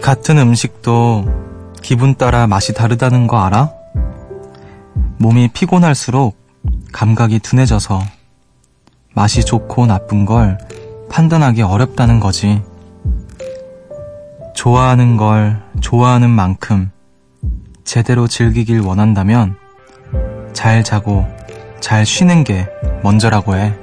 같은 음식도 기분 따라 맛이 다르다는 거 알아? 몸이 피곤할수록 감각이 둔해져서 맛이 좋고 나쁜 걸 판단하기 어렵다는 거지. 좋아하는 걸 좋아하는 만큼 제대로 즐기길 원한다면 잘 자고 잘 쉬는 게 먼저라고 해.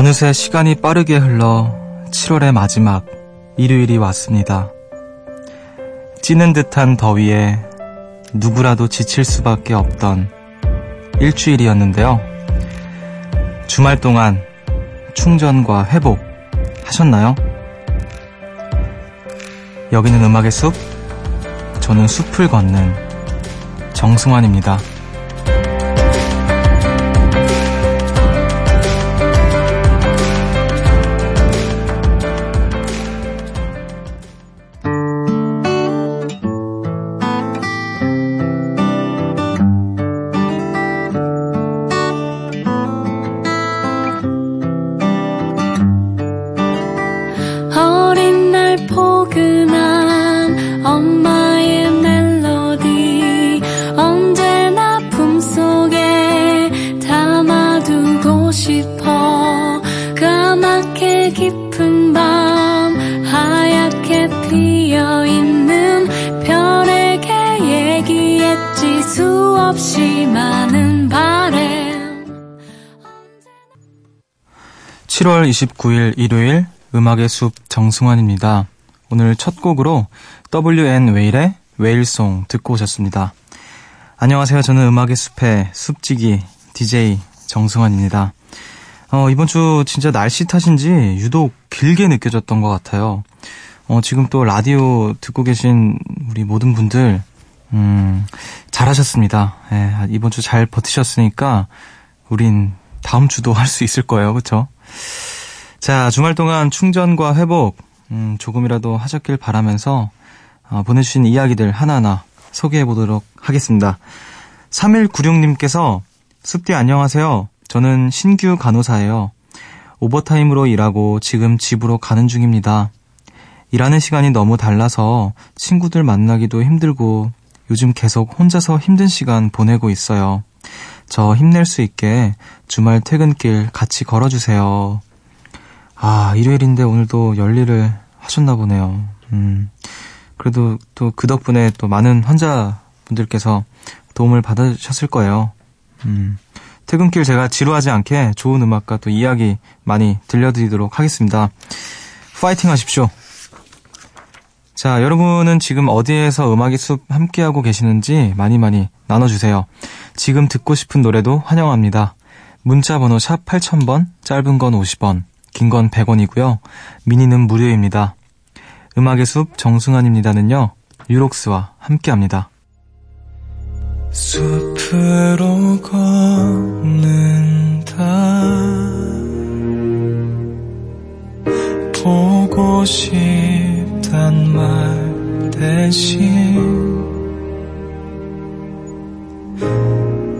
어느새 시간이 빠르게 흘러 7월의 마지막 일요일이 왔습니다. 찌는 듯한 더위에 누구라도 지칠 수밖에 없던 일주일이었는데요. 주말 동안 충전과 회복 하셨나요? 여기는 음악의 숲, 저는 숲을 걷는 정승환입니다. 7월 29일 일요일 음악의 숲 정승환입니다. 오늘 첫 곡으로 WN 웨일의 웨일송 듣고 오셨습니다. 안녕하세요. 저는 음악의 숲의 숲지기 DJ 정승환입니다. 어, 이번 주 진짜 날씨 탓인지 유독 길게 느껴졌던 것 같아요. 어, 지금 또 라디오 듣고 계신 우리 모든 분들 음, 잘하셨습니다. 예, 이번 주 잘 버티셨으니까 우린 다음 주도 할 수 있을 거예요. 그쵸? 자, 주말 동안 충전과 회복, 음, 조금이라도 하셨길 바라면서 어, 보내주신 이야기들 하나하나 소개해 보도록 하겠습니다. 3196님께서 숲디 안녕하세요. 저는 신규 간호사예요. 오버타임으로 일하고 지금 집으로 가는 중입니다. 일하는 시간이 너무 달라서 친구들 만나기도 힘들고 요즘 계속 혼자서 힘든 시간 보내고 있어요. 저 힘낼 수 있게 주말 퇴근길 같이 걸어주세요. 아, 일요일인데 오늘도 열일을 하셨나 보네요. 음, 그래도 또 그 덕분에 또 많은 환자분들께서 도움을 받으셨을 거예요. 음, 퇴근길 제가 지루하지 않게 좋은 음악과 또 이야기 많이 들려드리도록 하겠습니다. 파이팅 하십시오. 자, 여러분은 지금 어디에서 음악의 숲 함께하고 계시는지 많이 많이 나눠주세요. 지금 듣고 싶은 노래도 환영합니다. 문자 번호 샵 8000번, 짧은 건 50원, 긴 건 100원이고요. 미니는 무료입니다. 음악의 숲 정승환입니다는요. 유록스와 함께합니다. 숲으로 걷는다 보고 싶 단 말 대신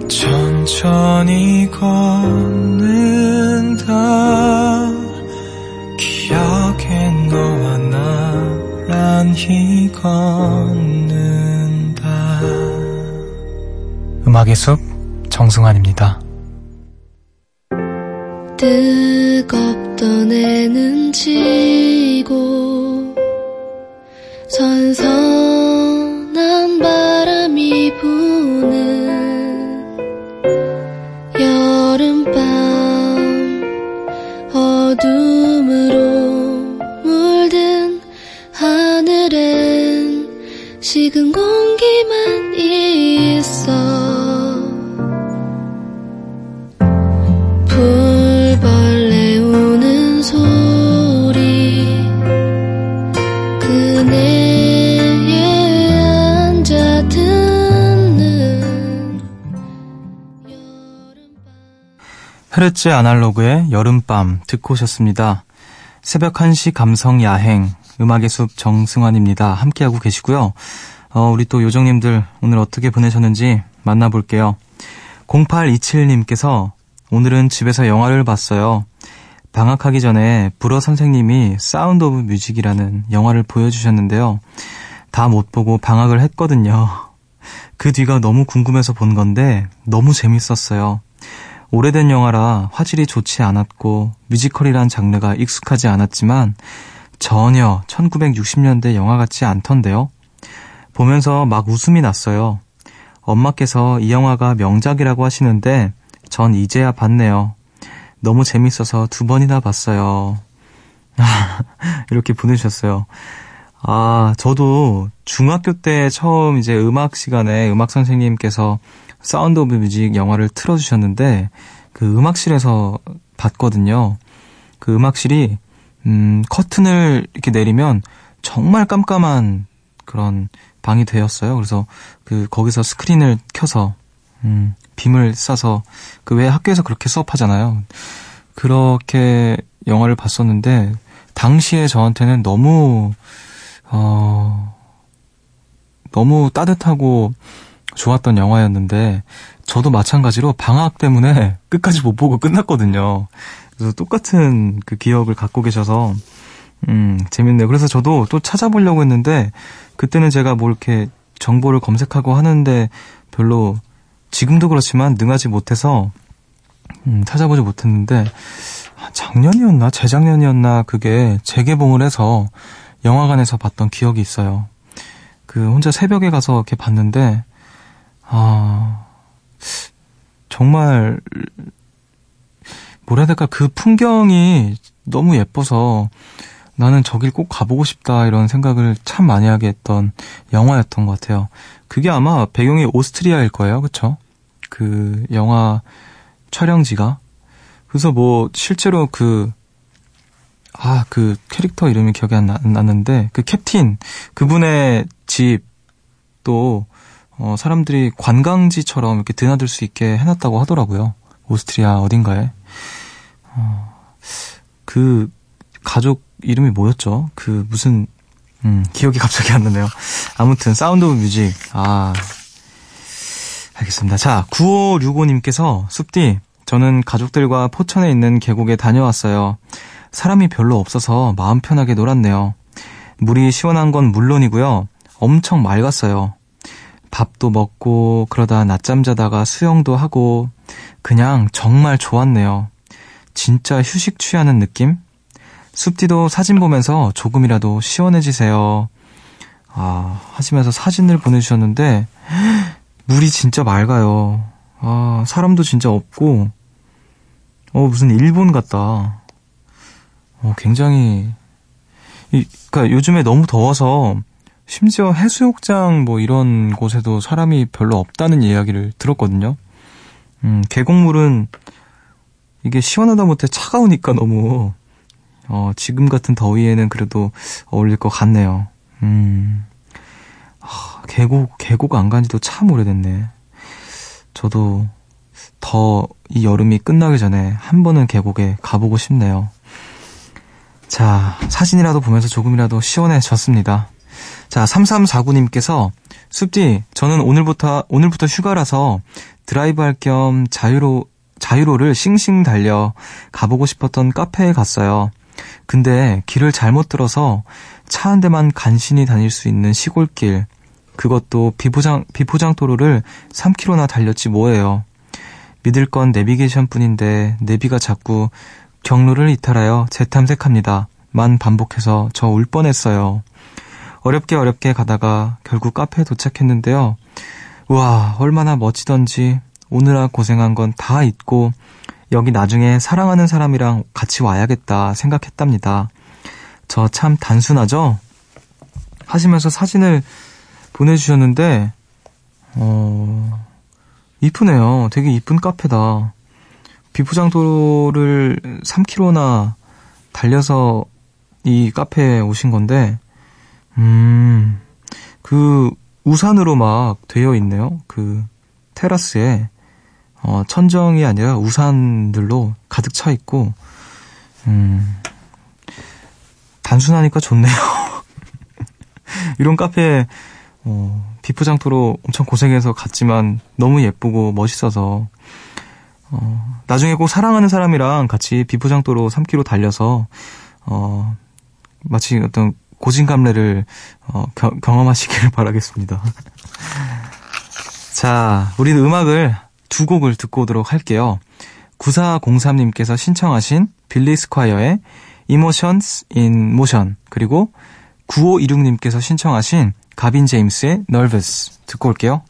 천천히 걷는다 나란히 걷는다. 음악의 숲 정승환입니다. 뜨겁던 애는 지고 헤르츠 아날로그의 여름밤 듣고 오셨습니다. 새벽 1시 감성 야행, 음악의 숲 정승환입니다. 함께하고 계시고요. 어, 우리 또 요정님들 오늘 어떻게 보내셨는지 만나볼게요. 0827님께서 오늘은 집에서 영화를 봤어요. 방학하기 전에 불어 선생님이 사운드 오브 뮤직이라는 영화를 보여주셨는데요. 다 못 보고 방학을 했거든요. 그 뒤가 너무 궁금해서 본 건데 너무 재밌었어요. 오래된 영화라 화질이 좋지 않았고 뮤지컬이란 장르가 익숙하지 않았지만 전혀 1960년대 영화 같지 않던데요. 보면서 막 웃음이 났어요. 엄마께서 이 영화가 명작이라고 하시는데 전 이제야 봤네요. 너무 재밌어서 두 번이나 봤어요. 이렇게 보내주셨어요. 아, 저도 중학교 때 처음 이제 음악 시간에 음악 선생님께서 사운드 오브 뮤직 영화를 틀어주셨는데 그 음악실에서 봤거든요. 그 음악실이 음, 커튼을 이렇게 내리면 정말 깜깜한 그런 방이 되었어요. 그래서 그 거기서 스크린을 켜서 음, 빔을 쏴서 그 왜 학교에서 그렇게 수업하잖아요. 그렇게 영화를 봤었는데 당시에 저한테는 너무 어 너무 따뜻하고 좋았던 영화였는데 저도 마찬가지로 방학 때문에 끝까지 못 보고 끝났거든요. 그래서 똑같은 그 기억을 갖고 계셔서 음, 재밌네요. 그래서 저도 또 찾아보려고 했는데 그때는 제가 뭐 이렇게 정보를 검색하고 하는데 별로 지금도 그렇지만 능하지 못해서 음, 찾아보지 못했는데 작년이었나 재작년이었나 그게 재개봉을 해서 영화관에서 봤던 기억이 있어요. 그 혼자 새벽에 가서 이렇게 봤는데 아 정말 뭐라 해야 될까 그 풍경이 너무 예뻐서 나는 저길 꼭 가보고 싶다 이런 생각을 참 많이 하게 했던 영화였던 것 같아요. 그게 아마 배경이 오스트리아일 거예요, 그쵸? 그 영화 촬영지가. 그래서 뭐 실제로 그 아, 그 캐릭터 이름이 기억이 안, 나, 안 나는데 그 캡틴 그분의 집도 어, 사람들이 관광지처럼 이렇게 드나들 수 있게 해놨다고 하더라고요. 오스트리아 어딘가에. 어, 그 가족 이름이 뭐였죠? 그 무슨 음, 기억이 갑자기 안 나네요. 아무튼 사운드 오브 뮤직. 아. 알겠습니다. 자, 9565님께서 숲디 저는 가족들과 포천에 있는 계곡에 다녀왔어요. 사람이 별로 없어서 마음 편하게 놀았네요. 물이 시원한 건 물론이고요. 엄청 맑았어요. 밥도 먹고 그러다 낮잠 자다가 수영도 하고 그냥 정말 좋았네요. 진짜 휴식 취하는 느낌? 숲디도 사진 보면서 조금이라도 시원해지세요. 아, 하시면서 사진을 보내주셨는데, 물이 진짜 맑아요. 아, 사람도 진짜 없고, 어, 무슨 일본 같다. 어, 굉장히, 이, 그니까 요즘에 너무 더워서, 심지어 해수욕장 뭐 이런 곳에도 사람이 별로 없다는 이야기를 들었거든요. 음, 계곡물은 이게 시원하다 못해 차가우니까 너무, 어, 지금 같은 더위에는 그래도 어울릴 것 같네요. 음, 하, 계곡, 계곡 안 간 지도 참 오래됐네. 저도 더 이 여름이 끝나기 전에 한 번은 계곡에 가보고 싶네요. 자, 사진이라도 보면서 조금이라도 시원해졌습니다. 자, 3349님께서 숲디, 저는 오늘부터, 오늘부터 휴가라서 드라이브 할 겸 자유로, 자유로를 씽씽 달려 가보고 싶었던 카페에 갔어요. 근데 길을 잘못 들어서 차 한 대만 간신히 다닐 수 있는 시골길. 그것도 비포장, 비포장 도로를 3km나 달렸지 뭐예요. 믿을 건 내비게이션 뿐인데 내비가 자꾸 경로를 이탈하여 재탐색합니다. 만 반복해서 저 울 뻔했어요. 어렵게 어렵게 가다가 결국 카페에 도착했는데요. 우와, 얼마나 멋지던지 오느라 고생한 건 다 잊고 여기 나중에 사랑하는 사람이랑 같이 와야겠다 생각했답니다. 저 참 단순하죠? 하시면서 사진을 보내주셨는데, 어, 이쁘네요. 되게 이쁜 카페다. 비포장도를 3km나 달려서 이 카페에 오신 건데, 음, 그 우산으로 막 되어 있네요. 그 테라스에 어, 천정이 아니라 우산들로 가득 차 있고, 음, 단순하니까 좋네요. 이런 카페, 어, 비포장토로 엄청 고생해서 갔지만 너무 예쁘고 멋있어서, 어, 나중에 꼭 사랑하는 사람이랑 같이 비포장도로 3km 달려서, 어, 마치 어떤 고진감래를, 어, 겨, 경험하시길 바라겠습니다. 자, 우리는 음악을 두 곡을 듣고 오도록 할게요. 9403님께서 신청하신 빌리 스콰이어의 Emotions in Motion 그리고 9526님께서 신청하신 가빈 제임스의 Nervous 듣고 올게요.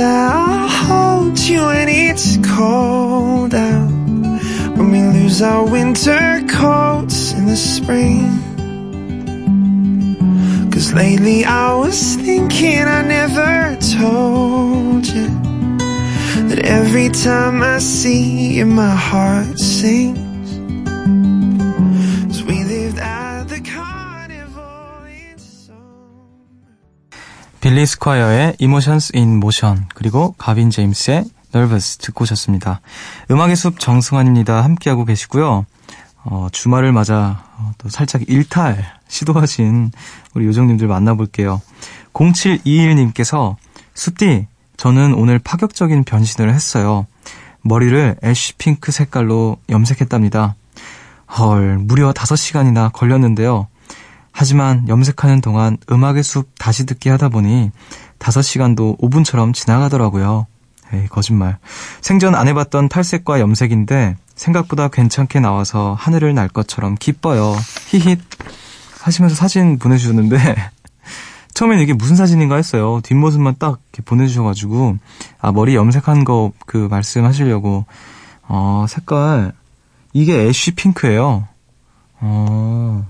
That I'll hold you when it's cold out. When we lose our winter coats in the spring. Cause lately I was thinking I never told you that every time I see you my heart sings. 빌리 스콰이어의 Emotions in Motion 그리고 가빈 제임스의 Nervous 듣고 오셨습니다. 음악의 숲 정승환입니다. 함께하고 계시고요. 어, 주말을 맞아 어, 또 살짝 일탈 시도하신 우리 요정님들 만나볼게요. 0721님께서 숲디 저는 오늘 파격적인 변신을 했어요. 머리를 애쉬 핑크 색깔로 염색했답니다. 헐, 무려 5시간이나 걸렸는데요. 하지만 염색하는 동안 음악의 숲 다시 듣기 하다 보니 5시간도 5분처럼 지나가더라고요. 에이, 거짓말. 생전 안 해봤던 탈색과 염색인데 생각보다 괜찮게 나와서 하늘을 날 것처럼 기뻐요. 히힛. 하시면서 사진 보내주셨는데 처음엔 이게 무슨 사진인가 했어요. 뒷모습만 딱 보내주셔가지고 아 머리 염색한 거 그 말씀하시려고 어 색깔 이게 애쉬 핑크예요. 어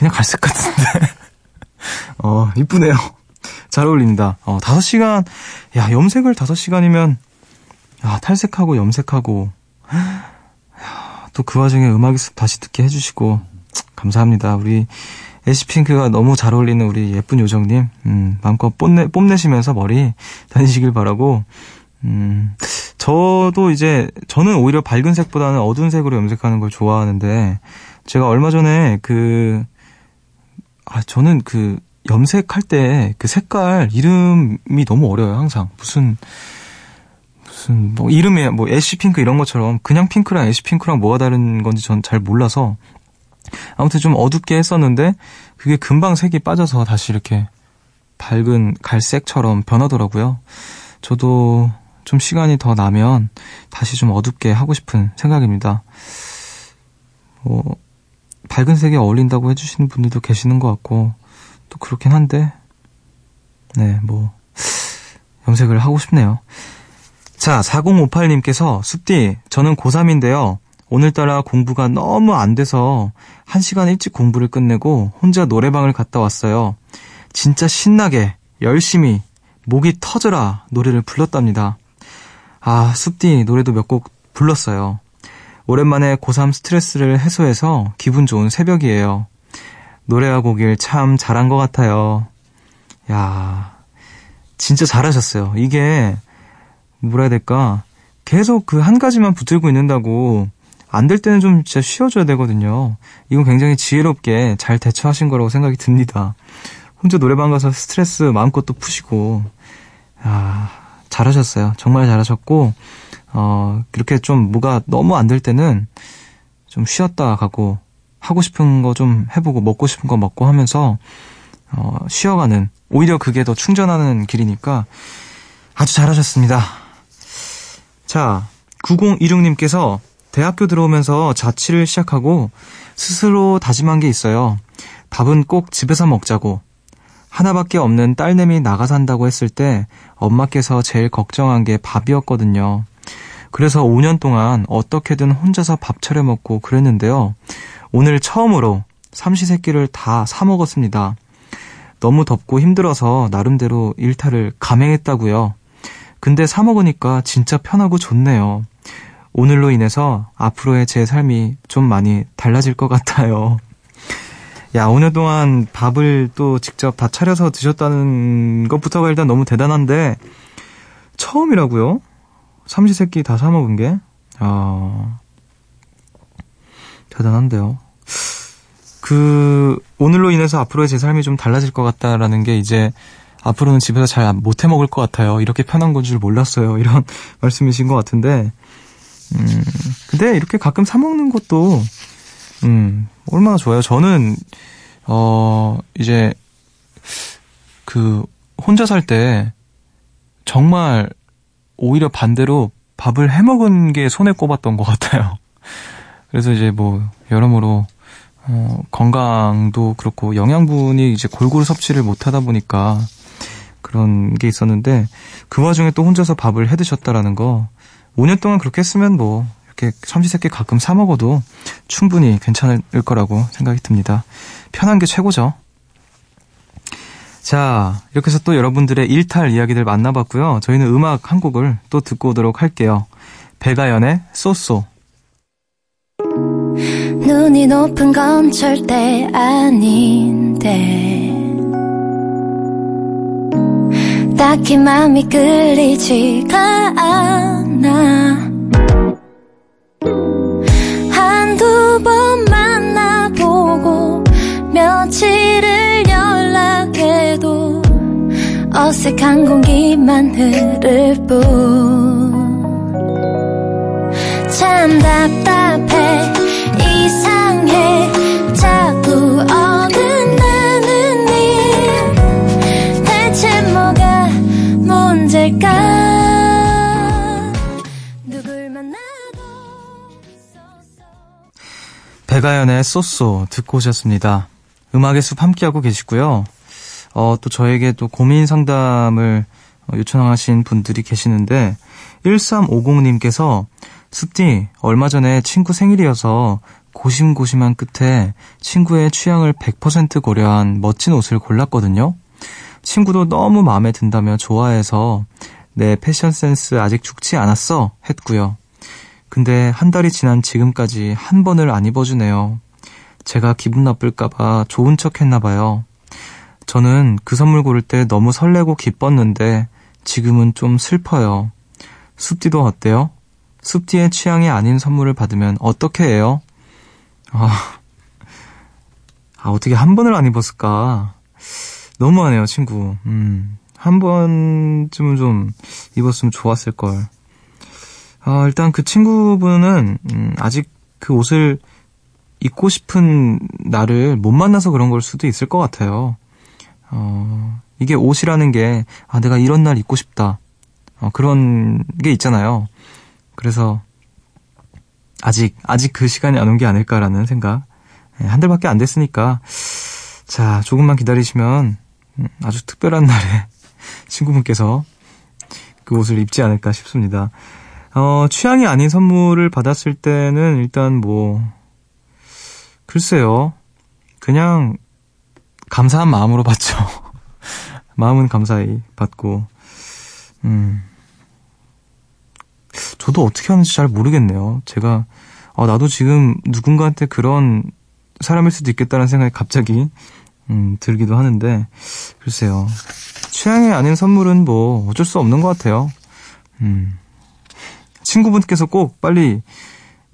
그냥 갈색 같은데. 어, 이쁘네요. 잘 어울립니다. 어, 5시간, 야, 염색을 5시간이면, 야, 탈색하고 염색하고, 또 그 와중에 음악이 다시 듣게 해주시고, 감사합니다. 우리 에시핑크가 너무 잘 어울리는 우리 예쁜 요정님, 음, 마음껏 뽐내, 뽐내시면서 머리 다니시길 바라고, 음, 저도 이제, 저는 오히려 밝은 색보다는 어두운 색으로 염색하는 걸 좋아하는데, 제가 얼마 전에 그, 아, 저는 그 염색할 때 그 색깔 이름이 너무 어려워요, 항상. 무슨, 무슨, 뭐, 이름에 뭐, 애쉬 핑크 이런 것처럼 그냥 핑크랑 애쉬 핑크랑 뭐가 다른 건지 전 잘 몰라서 아무튼 좀 어둡게 했었는데 그게 금방 색이 빠져서 다시 이렇게 밝은 갈색처럼 변하더라고요. 저도 좀 시간이 더 나면 다시 좀 어둡게 하고 싶은 생각입니다. 뭐, 밝은 색에 어울린다고 해주시는 분들도 계시는 것 같고, 또 그렇긴 한데, 네, 뭐, 염색을 하고 싶네요. 자, 4058님께서, 숲디, 저는 고3인데요. 오늘따라 공부가 너무 안 돼서 1시간 일찍 공부를 끝내고 혼자 노래방을 갔다 왔어요. 진짜 신나게, 열심히, 목이 터져라 노래를 불렀답니다. 아, 숲디 노래도 몇 곡 불렀어요. 오랜만에 고3 스트레스를 해소해서 기분 좋은 새벽이에요. 노래하고 오길 참 잘한 것 같아요. 야 진짜 잘하셨어요. 이게, 뭐라 해야 될까. 계속 그 한 가지만 붙들고 있는다고 안 될 때는 좀 진짜 쉬어줘야 되거든요. 이건 굉장히 지혜롭게 잘 대처하신 거라고 생각이 듭니다. 혼자 노래방 가서 스트레스 마음껏 또 푸시고, 아, 잘하셨어요. 정말 잘하셨고, 어, 그렇게 좀 뭐가 너무 안 될 때는 좀 쉬었다 가고 하고 싶은 거 좀 해보고 먹고 싶은 거 먹고 하면서 어, 쉬어가는, 오히려 그게 더 충전하는 길이니까 아주 잘하셨습니다. 자, 9026님께서 대학교 들어오면서 자취를 시작하고 스스로 다짐한 게 있어요. 밥은 꼭 집에서 먹자고. 하나밖에 없는 딸내미 나가 산다고 했을 때 엄마께서 제일 걱정한 게 밥이었거든요. 그래서 5년 동안 어떻게든 혼자서 밥 차려 먹고 그랬는데요. 오늘 처음으로 삼시세끼를 다 사 먹었습니다. 너무 덥고 힘들어서 나름대로 일탈을 감행했다고요. 근데 사 먹으니까 진짜 편하고 좋네요. 오늘로 인해서 앞으로의 제 삶이 좀 많이 달라질 것 같아요. 야, 5년 동안 밥을 또 직접 다 차려서 드셨다는 것부터가 일단 너무 대단한데, 처음이라고요? 삼시세끼 다 사먹은 게? 아, 대단한데요. 그, 오늘로 인해서 앞으로의 제 삶이 좀 달라질 것 같다라는 게 이제, 앞으로는 집에서 잘 못 해 먹을 것 같아요. 이렇게 편한 건 줄 몰랐어요. 이런 말씀이신 것 같은데, 음, 근데 이렇게 가끔 사먹는 것도, 음, 얼마나 좋아요. 저는, 어, 이제, 그, 혼자 살 때, 정말, 오히려 반대로 밥을 해 먹은 게 손에 꼽았던 것 같아요. 그래서 이제 뭐, 여러모로, 어, 건강도 그렇고, 영양분이 이제 골고루 섭취를 못 하다 보니까, 그런 게 있었는데, 그 와중에 또 혼자서 밥을 해 드셨다라는 거, 5년 동안 그렇게 했으면 뭐 이렇게 삼시세끼 가끔 사 먹어도 충분히 괜찮을 거라고 생각이 듭니다. 편한 게 최고죠. 자, 이렇게 해서 또 여러분들의 일탈 이야기들 만나봤고요. 저희는 음악 한 곡을 또 듣고 오도록 할게요. 배가연의 쏘쏘. 눈이 높은 건 절대 아닌데 딱히 마음이 끌리지가 않아 한두 번 만나보고 며칠을 어색한 공기만 흐를 뿐. 참 답답해 이상해. 자꾸 어긋나는 일. 대체 뭐가 문제일까? 누굴 만나도 배가연의 쏘쏘 듣고 오셨습니다. 음악의 숲 함께하고 계시고요. 어, 또 저에게 또 고민 상담을 어, 요청하신 분들이 계시는데 1350님께서 숲디 얼마 전에 친구 생일이어서 고심고심한 끝에 친구의 취향을 100% 고려한 멋진 옷을 골랐거든요. 친구도 너무 마음에 든다며 좋아해서 내 패션 센스 아직 죽지 않았어 했고요. 근데 한 달이 지난 지금까지 한 번을 안 입어주네요. 제가 기분 나쁠까봐 좋은 척 했나봐요. 저는 그 선물 고를 때 너무 설레고 기뻤는데 지금은 좀 슬퍼요. 숲디도 어때요? 숲디의 취향이 아닌 선물을 받으면 어떻게 해요? 아, 아 어떻게 한 번을 안 입었을까? 너무하네요, 친구. 음, 한 번쯤은 좀 입었으면 좋았을 걸. 아, 일단 그 친구분은, 음, 아직 그 옷을 입고 싶은 나를 못 만나서 그런 걸 수도 있을 것 같아요. 어, 이게 옷이라는 게, 아, 내가 이런 날 입고 싶다. 어, 그런 게 있잖아요. 그래서, 아직, 아직 그 시간이 안 온 게 아닐까라는 생각. 예, 한 달밖에 안 됐으니까, 자, 조금만 기다리시면, 음, 아주 특별한 날에 친구분께서 그 옷을 입지 않을까 싶습니다. 어, 취향이 아닌 선물을 받았을 때는 일단 뭐, 글쎄요. 그냥 감사한 마음으로 받죠. 마음은 감사히 받고, 음. 저도 어떻게 하는지 잘 모르겠네요. 제가, 어, 나도 지금 누군가한테 그런 사람일 수도 있겠다는 생각이 갑자기, 음, 들기도 하는데, 글쎄요. 취향이 아닌 선물은 뭐 어쩔 수 없는 것 같아요. 음. 친구분께서 꼭 빨리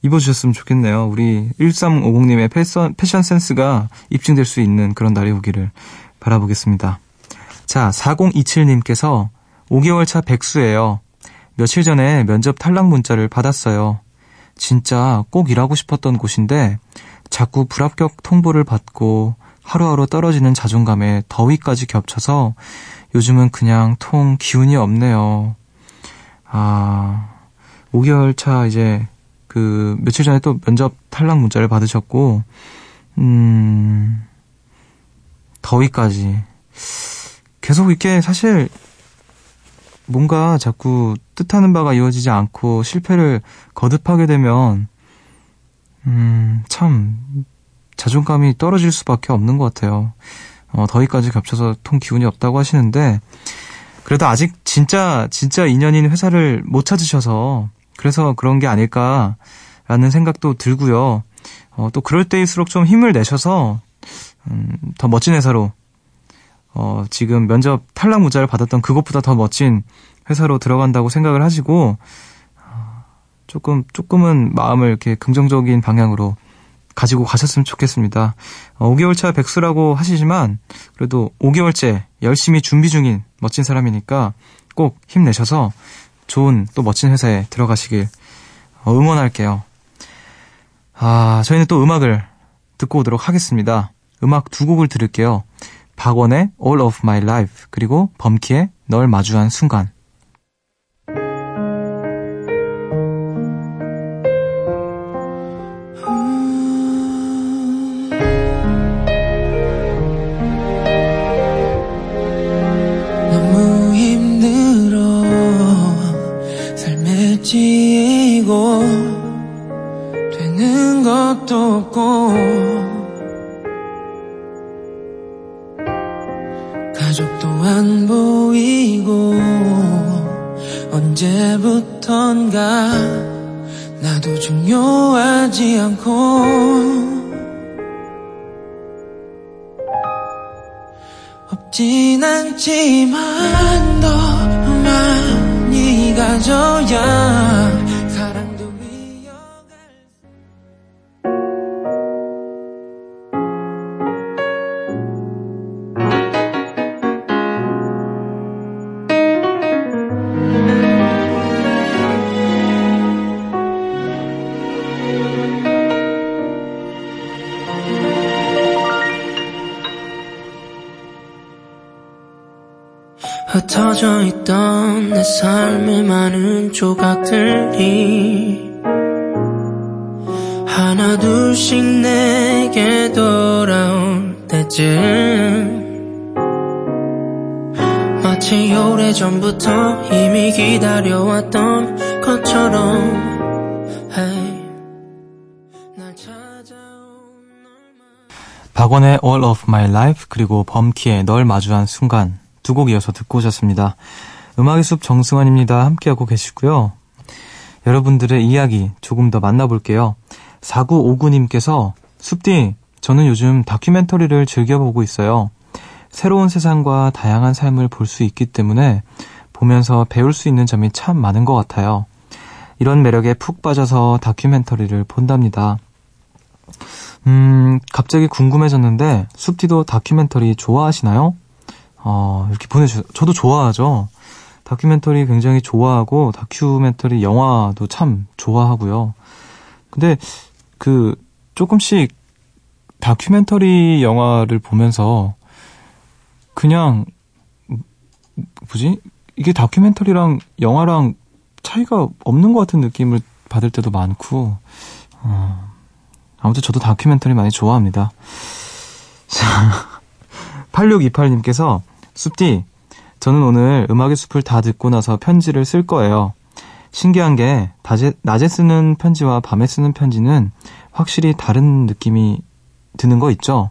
입어주셨으면 좋겠네요. 우리 1350님의 패션, 패션 센스가 입증될 수 있는 그런 날이 오기를 바라보겠습니다. 자, 4027님께서 5개월 차 백수예요. 며칠 전에 면접 탈락 문자를 받았어요. 진짜 꼭 일하고 싶었던 곳인데 자꾸 불합격 통보를 받고 하루하루 떨어지는 자존감에 더위까지 겹쳐서 요즘은 그냥 통 기운이 없네요. 아, 5개월 차 이제 그 며칠 전에 또 면접 탈락 문자를 받으셨고, 음, 더위까지. 계속 이렇게 사실 뭔가 자꾸 뜻하는 바가 이루어지지 않고 실패를 거듭하게 되면, 음, 참, 자존감이 떨어질 수밖에 없는 것 같아요. 어, 더위까지 겹쳐서 통 기운이 없다고 하시는데, 그래도 아직 진짜, 진짜 인연인 회사를 못 찾으셔서, 그래서 그런 게 아닐까라는 생각도 들고요. 어, 또 그럴 때일수록 좀 힘을 내셔서, 음, 더 멋진 회사로 어, 지금 면접 탈락 문자를 받았던 그것보다 더 멋진 회사로 들어간다고 생각을 하시고, 어, 조금, 조금은 마음을 이렇게 긍정적인 방향으로 가지고 가셨으면 좋겠습니다. 어, 5개월 차 백수라고 하시지만, 그래도 5개월째 열심히 준비 중인 멋진 사람이니까 꼭 힘내셔서 좋은 또 멋진 회사에 들어가시길 어, 응원할게요. 아, 저희는 또 음악을 듣고 오도록 하겠습니다. 음악 두 곡을 들을게요. 박원의 All of My Life 그리고 범키의 널 마주한 순간 없진 않지만 더 많이 가져야 삶의 많은 조각들이 하나 둘씩 내게 돌아올 때쯤 마치 오래전부터 이미 기다려왔던 것처럼 hey, 날 찾아온 박원의 All of My Life 그리고 범키의 널 마주한 순간 두 곡 이어서 듣고 오셨습니다. 음악의 숲 정승환입니다. 함께하고 계시고요. 여러분들의 이야기 조금 더 만나볼게요. 4959님께서 숲디 저는 요즘 다큐멘터리를 즐겨보고 있어요. 새로운 세상과 다양한 삶을 볼 수 있기 때문에 보면서 배울 수 있는 점이 참 많은 것 같아요. 이런 매력에 푹 빠져서 다큐멘터리를 본답니다. 음, 갑자기 궁금해졌는데, 숲디도 다큐멘터리 좋아하시나요? 어, 이렇게 보내주, 저도 좋아하죠. 다큐멘터리 굉장히 좋아하고, 다큐멘터리 영화도 참 좋아하고요. 근데, 그, 조금씩 다큐멘터리 영화를 보면서, 그냥, 뭐지? 이게 다큐멘터리랑 영화랑 차이가 없는 것 같은 느낌을 받을 때도 많고, 어, 아무튼 저도 다큐멘터리 많이 좋아합니다. 자, 8628님께서 숲디, 저는 오늘 음악의 숲을 다 듣고 나서 편지를 쓸 거예요. 신기한 게 낮에, 쓰는 편지와 밤에 쓰는 편지는 확실히 다른 느낌이 드는 거 있죠?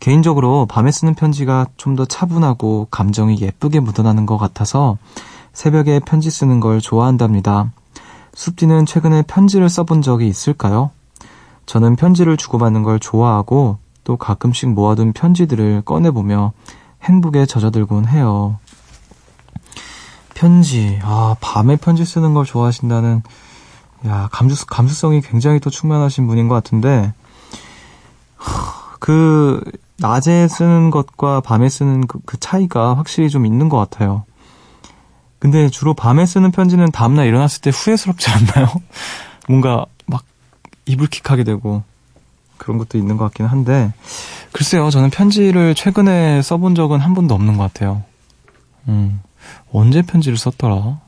개인적으로 밤에 쓰는 편지가 좀 더 차분하고 감정이 예쁘게 묻어나는 것 같아서 새벽에 편지 쓰는 걸 좋아한답니다. 숲디는 최근에 편지를 써본 적이 있을까요? 저는 편지를 주고받는 걸 좋아하고 또 가끔씩 모아둔 편지들을 꺼내보며 행복에 젖어들곤 해요. 편지, 아, 밤에 편지 쓰는 걸 좋아하신다는, 야, 감수, 감수성이 굉장히 또 충만하신 분인 것 같은데, 그, 낮에 쓰는 것과 밤에 쓰는 그, 그 차이가 확실히 좀 있는 것 같아요. 근데 주로 밤에 쓰는 편지는 다음날 일어났을 때 후회스럽지 않나요? 뭔가 막 이불킥하게 되고 그런 것도 있는 것 같긴 한데, 글쎄요, 저는 편지를 최근에 써본 적은 한 번도 없는 것 같아요. 음, 언제 편지를 썼더라?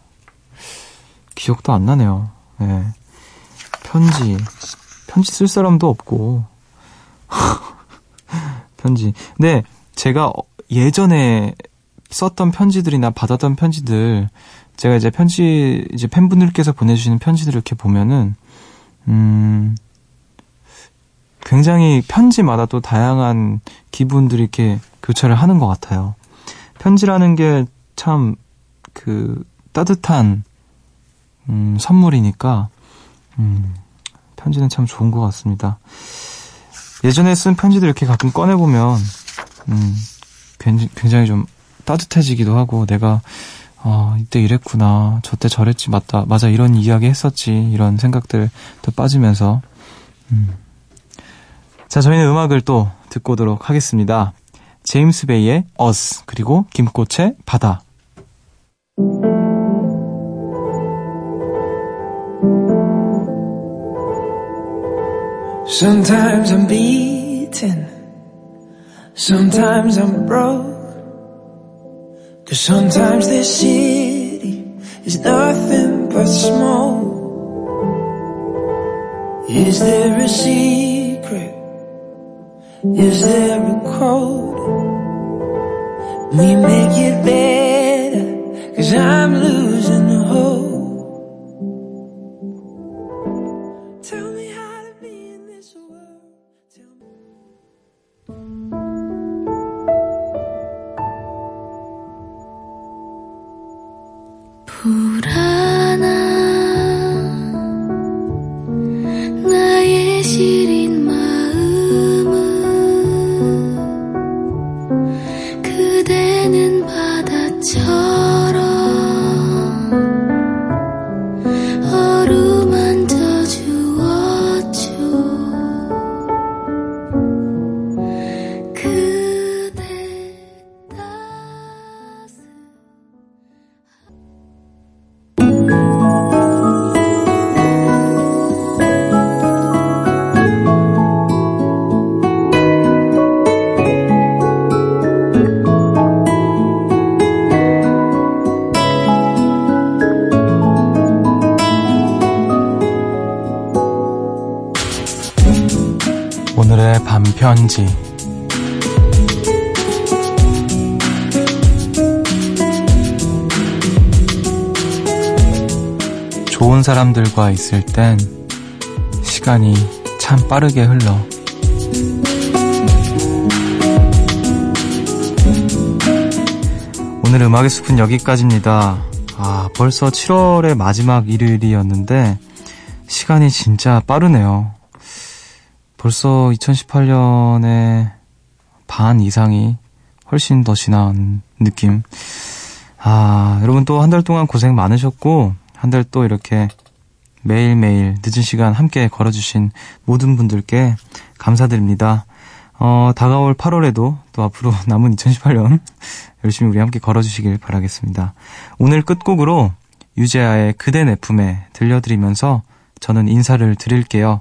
기억도 안 나네요. 예. 편지. 편지 쓸 사람도 없고. 편지. 근데 제가 예전에 썼던 편지들이나 받았던 편지들, 제가 이제 편지, 이제 팬분들께서 보내주시는 편지들을 이렇게 보면은, 음, 굉장히 편지마다 또 다양한 기분들이 이렇게 교차를 하는 것 같아요. 편지라는 게 참, 그, 따뜻한, 음, 선물이니까, 음, 편지는 참 좋은 것 같습니다. 예전에 쓴 편지들 이렇게 가끔 꺼내 보면, 음, 굉장히 좀 따뜻해지기도 하고, 내가, 아, 이때 이랬구나. 저때 저랬지. 맞다. 맞아. 이런 이야기 했었지. 이런 생각들 또 빠지면서, 음. 자, 저희는 음악을 또 듣고 오도록 하겠습니다. 제임스 베이의 Us, 그리고 김꽃의 바다. Sometimes I'm beaten. Sometimes I'm broke. Cause sometimes this city is nothing but smoke. Is there a secret? Is there a code? We make it better. Cause I'm losing 편지 좋은 사람들과 있을 땐 시간이 참 빠르게 흘러. 오늘 음악의 숲은 여기까지입니다. 아, 벌써 7월의 마지막 일요일이었는데, 시간이 진짜 빠르네요. 벌써 2018년의 반 이상이 훨씬 더 지난 느낌. 아, 여러분 또 한 달 동안 고생 많으셨고, 한 달 또 이렇게 매일매일 늦은 시간 함께 걸어주신 모든 분들께 감사드립니다. 어, 다가올 8월에도 또 앞으로 남은 2018년 열심히 우리 함께 걸어주시길 바라겠습니다. 오늘 끝곡으로 유재하의 그대 내 품에 들려드리면서 저는 인사를 드릴게요.